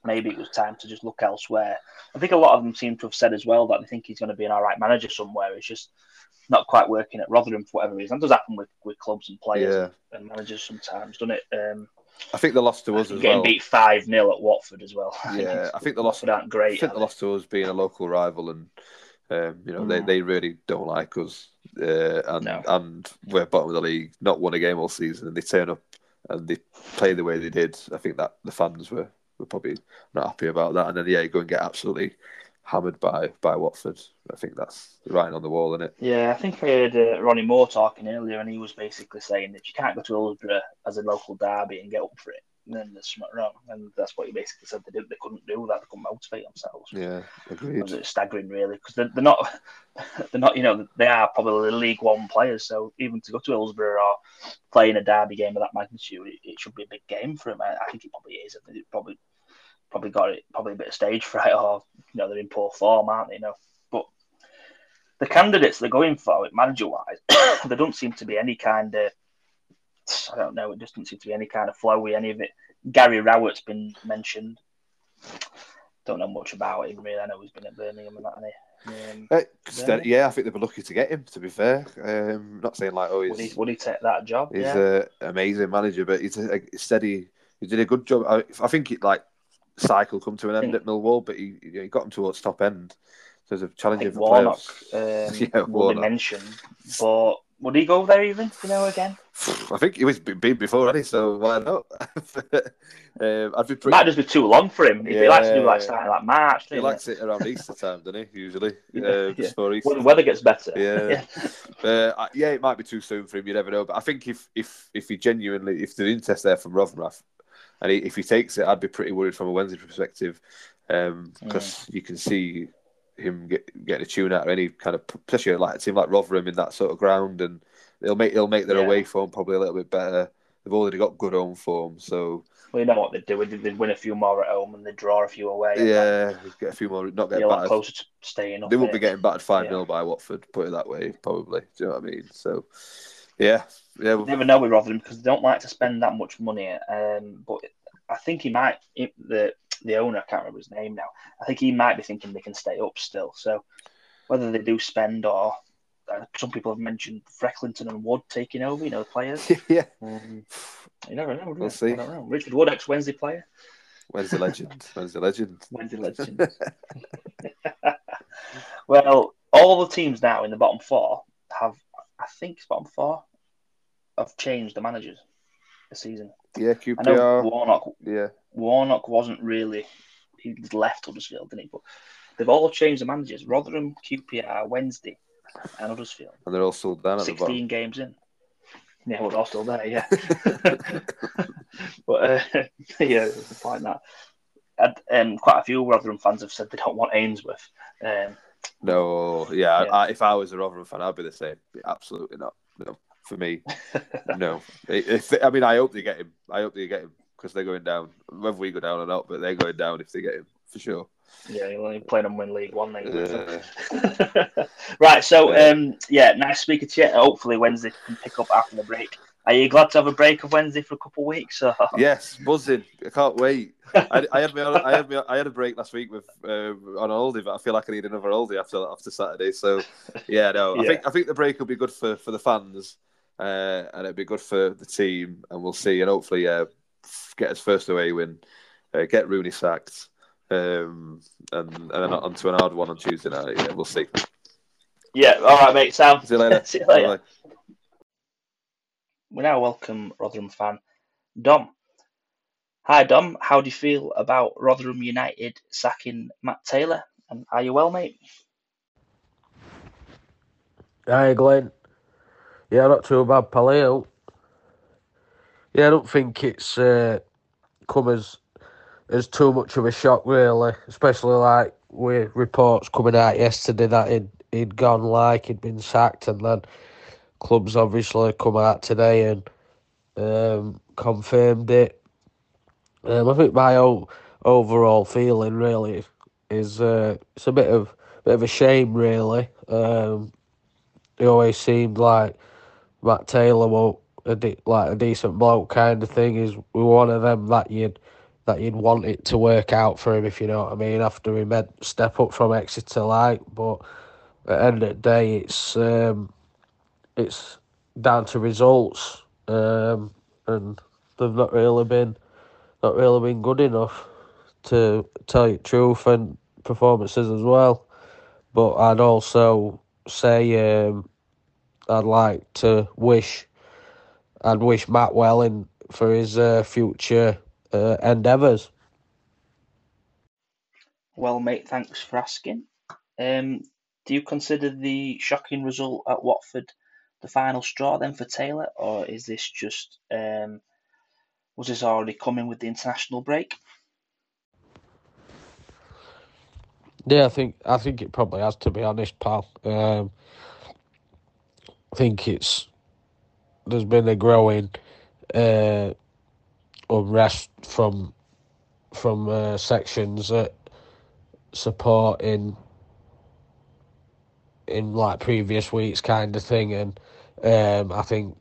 maybe it was time to just look elsewhere. I think a lot of them seem to have said as well that they think he's going to be an all right manager somewhere. It's just not quite working at Rotherham for whatever reason. That does happen with, with clubs and players yeah. and managers sometimes, doesn't it? Um, I think the loss to us as getting well. beat five 0 at Watford as well. <laughs> Yeah, I think the loss aren't great. I think the loss to us being a local rival and um, you know mm. they, they really don't like us uh, and no. and we're bottom of the league, not won a game all season, and they turn up and they play the way they did. I think that the fans were were probably not happy about that, and then yeah, you go and get absolutely hammered by by Watford. I think that's writing on the wall, isn't it? Yeah, I think I heard uh, Ronnie Moore talking earlier, and he was basically saying that you can't go to Hillsborough as a local derby and get up for it. And then there's something wrong, and that's what he basically said. They did, they couldn't do that. They couldn't motivate themselves. Yeah, agreed. It's staggering, really, because they're, they're not, <laughs> they're not. You know, they are probably League One players. So even to go to Hillsborough or playing a derby game of that magnitude, it, it should be a big game for him. I, I think it probably is. I think it probably probably got it, probably a bit of stage fright, <laughs> or you know they're in poor form, aren't they? You know, but the candidates they're going for, it manager wise, <coughs> there don't seem to be any kind of I don't know. It doesn't seem to be any kind of flowy. Any of it. Gary Rowett's been mentioned. Don't know much about him really. I know he's been at Birmingham and that. Um, uh, yeah, I think they'd be lucky to get him. To be fair, um, not saying like oh, he's, would he, would he take that job? He's an amazing manager, but he's a, a steady. He did a good job. I, I think it like cycle come to an end at Millwall, but he, he got him towards top end. So there's a challenge for Warnock, <laughs> um, yeah, be mentioned, but would he go there even? You know, again. <sighs> I think he was been before, already, so why not? <laughs> um, I'd be pretty... Might just be too long for him. Yeah. He likes to do like starting like March. He likes it? it around Easter time, doesn't he? Usually, <laughs> yeah. Um, yeah. When the weather gets better. Yeah, yeah. Uh, yeah. It might be too soon for him. You never know. But I think if if if he genuinely, if there's interest there from Rotherham, and he, if he takes it, I'd be pretty worried from a Wednesday perspective because um, mm. you can see him get, getting a tune out of any kind of, especially like a team like Rotherham in that sort of ground, and they'll make they'll make their yeah. away form probably a little bit better. They've already got good home form, so. Well, you know what they do. They'd win a few more at home and they draw a few away. Yeah, get a few more. Not get battered. closer to staying. They won't be getting battered five 0 yeah. by Watford. Put it that way, probably. Do you know what I mean? So, yeah, yeah. You never know with Rotherham because they don't like to spend that much money. Um, but I think he might. The the owner, I can't remember his name now. I think he might be thinking they can stay up still. So whether they do spend or uh, some people have mentioned Frecklington and Wood taking over, you know, the players. <laughs> yeah. Um, you never know. We'll see. Richard Wood, ex Wednesday player. <laughs> Wednesday legend. Wednesday legend. Wednesday legend. well, all the teams now in the bottom four have, I think it's bottom four, have changed the managers this season. Yeah, QPR. I know Warnock. Yeah. Warnock wasn't really. He left Huddersfield, didn't he? But they've all changed the managers. Rotherham, QPR, Wednesday, and Huddersfield. And they're all still down at 16 games in. Yeah, we're all still there, yeah. <laughs> <laughs> but uh, <laughs> yeah, like that. And, um, quite a few Rotherham fans have said they don't want Ainsworth. Um, no, yeah, yeah. I, if I was a Rotherham fan, I'd be the same. Absolutely not. No for me. <laughs> no, if I mean, I hope they get him. I hope they get him because they're going down. Whether we go down or not, but they're going down if they get him for sure. Yeah, you're only playing them win League One then. <laughs> right, so um, yeah, nice speaking to you. Hopefully Wednesday can pick up after the break. Are you glad to have a break of Wednesday for a couple of weeks? Or? <laughs> Yes, buzzing. I can't wait. I, I, had me, I had me, I had a break last week with uh, on holiday, but I feel like I need another holiday after after Saturday. So, yeah, no, <laughs> yeah. I think I think the break will be good for, for the fans, uh, and it'll be good for the team, and we'll see, and hopefully, uh, get his first away win, uh, get Rooney sacked, um, and and then onto an hard one on Tuesday night. Yeah, we'll see. Yeah, all right, mate. Sam. See you later. <laughs> see you later. Bye-bye we now welcome Rotherham fan Dom. Hi Dom, how do you feel about Rotherham United sacking Matt Taylor? And are you well, mate? Hi Glynn. Yeah, not too bad, Paleo. Yeah, I don't think it's uh, come as as too much of a shock, really. Especially like with reports coming out yesterday that he'd he'd gone like he'd been sacked, and then clubs obviously come out today and um, confirmed it. Um, I think my own overall feeling really is uh, it's a bit of bit of a shame really. Um, it always seemed like Matt Taylor was a de- like a decent bloke kind of thing. Is we one of them that you'd that you'd want it to work out for him if you know what I mean. After he made step up from Exeter, like, but at the end of the day, it's um, it's down to results, um, and they've not really been not really been good enough to tell you the truth and performances as well. But I'd also say um, I'd like to wish I'd wish Matt well in for his uh, future uh, endeavours. Well, mate, thanks for asking. Um, do you consider the shocking result at Watford the final straw then for Taylor, or is this just um, was this already coming with the international break? Yeah, I think I think it probably has to be honest, pal. Um, I think it's there's been a growing uh, unrest from from uh, sections that support in in like previous weeks kind of thing and um, I think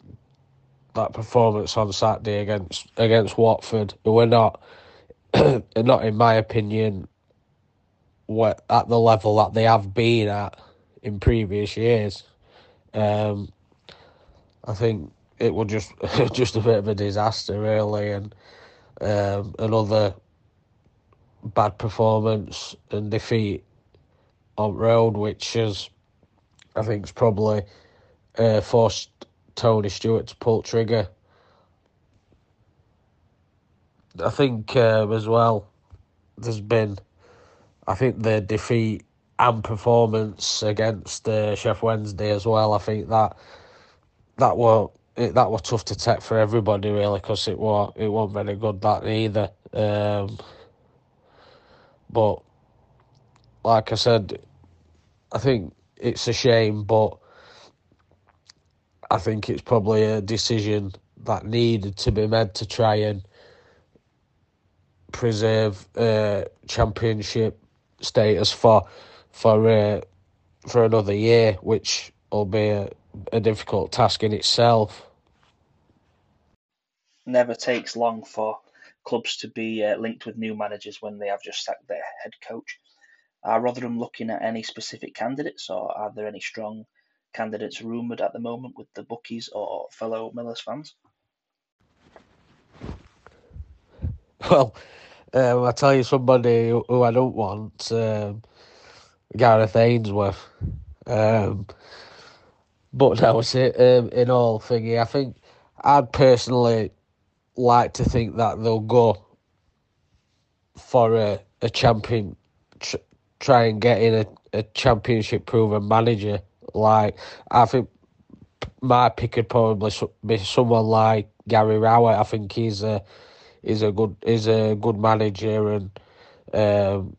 that performance on Saturday against against Watford, who are not, <clears throat> not in my opinion, what at the level that they have been at in previous years. Um, I think it was just <laughs> just a bit of a disaster, really, and um, another bad performance and defeat on road, which is, I think, is probably uh, forced Tony Stewart to pull trigger. I think uh, as well, there's been, I think the defeat and performance against uh, Sheff Wednesday as well. I think that that were it, that were tough to take for everybody really because it was it wasn't very good that either. Um, but like I said, I think it's a shame, but I think it's probably a decision that needed to be made to try and preserve uh, championship status for for uh, for another year, which will be a, a difficult task in itself. Never takes long for clubs to be uh, linked with new managers when they have just sacked their head coach. Are Rotherham looking at any specific candidates, or are there any strong candidates rumoured at the moment with the bookies or fellow Millers fans? Well, um, I tell you somebody who I don't want, um, Gareth Ainsworth. Um, but that was it. Um, in all thingy, I think I'd personally like to think that they'll go for a, a champion, tr- try and get in a, a championship proven manager like I think my pick would probably be someone like Gary Rowett. I think he's a he's a good he's a good manager and um,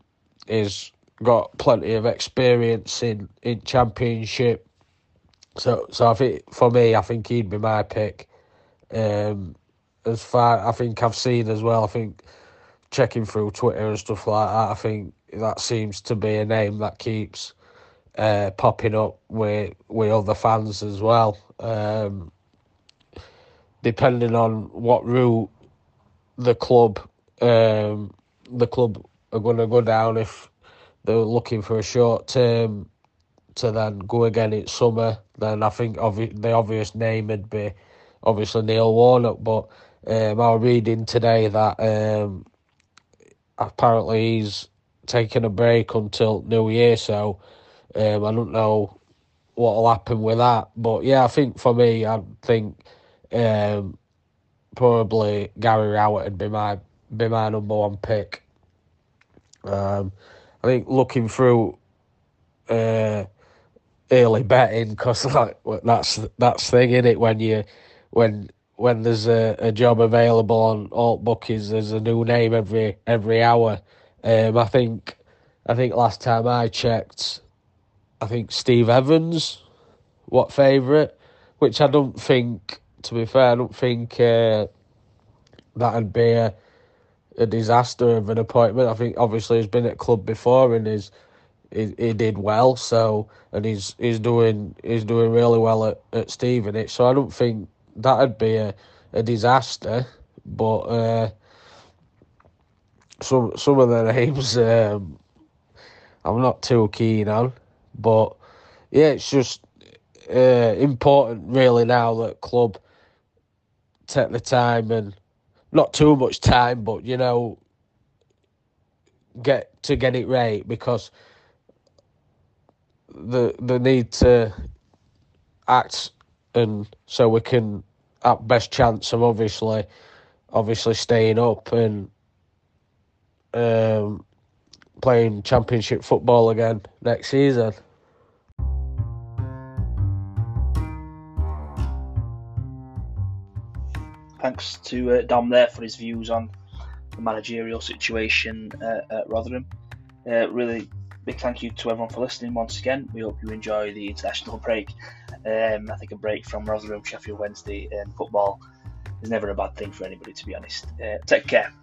he's got plenty of experience in, in championship. So so I think for me, I think he'd be my pick. Um, as far I think I've seen as well. I think checking through Twitter and stuff like that. I think that seems to be a name that keeps uh, popping up with with other fans as well. Um, depending on what route the club um, the club are going to go down if they're looking for a short term to then go again in summer, then I think obvi- the obvious name would be obviously Neil Warnock. But um, I was reading today that um, apparently he's taking a break until New Year, so um, I don't know what will happen with that. But yeah, I think for me, I think um, probably Gary Rowett would be my be my number one pick. Um, I think looking through uh, early betting because <laughs> like that's that's thing in it when you when when there's a, a job available on alt bookies, there's a new name every every hour. Um, I think I think last time I checked, I think Steve Evans, what favourite, which I don't think. To be fair, I don't think uh, that'd be a a disaster of an appointment. I think obviously he's been at club before and he's he, he did well. So and he's he's doing he's doing really well at at Stevenage. So I don't think that'd be a, a disaster. But uh, some some of the <laughs> names um, I'm not too keen on. But yeah, it's just uh, important really now that club take the time and not too much time, but you know, get to get it right because the the need to act and so we can at best chance of obviously obviously staying up and um, playing championship football again next season. Thanks to uh, Dom there for his views on the managerial situation uh, at Rotherham. Uh, really big thank you to everyone for listening once again. We hope you enjoy the international break. Um, I think a break from Rotherham, Sheffield Wednesday, and football is never a bad thing for anybody, to be honest. Uh, take care.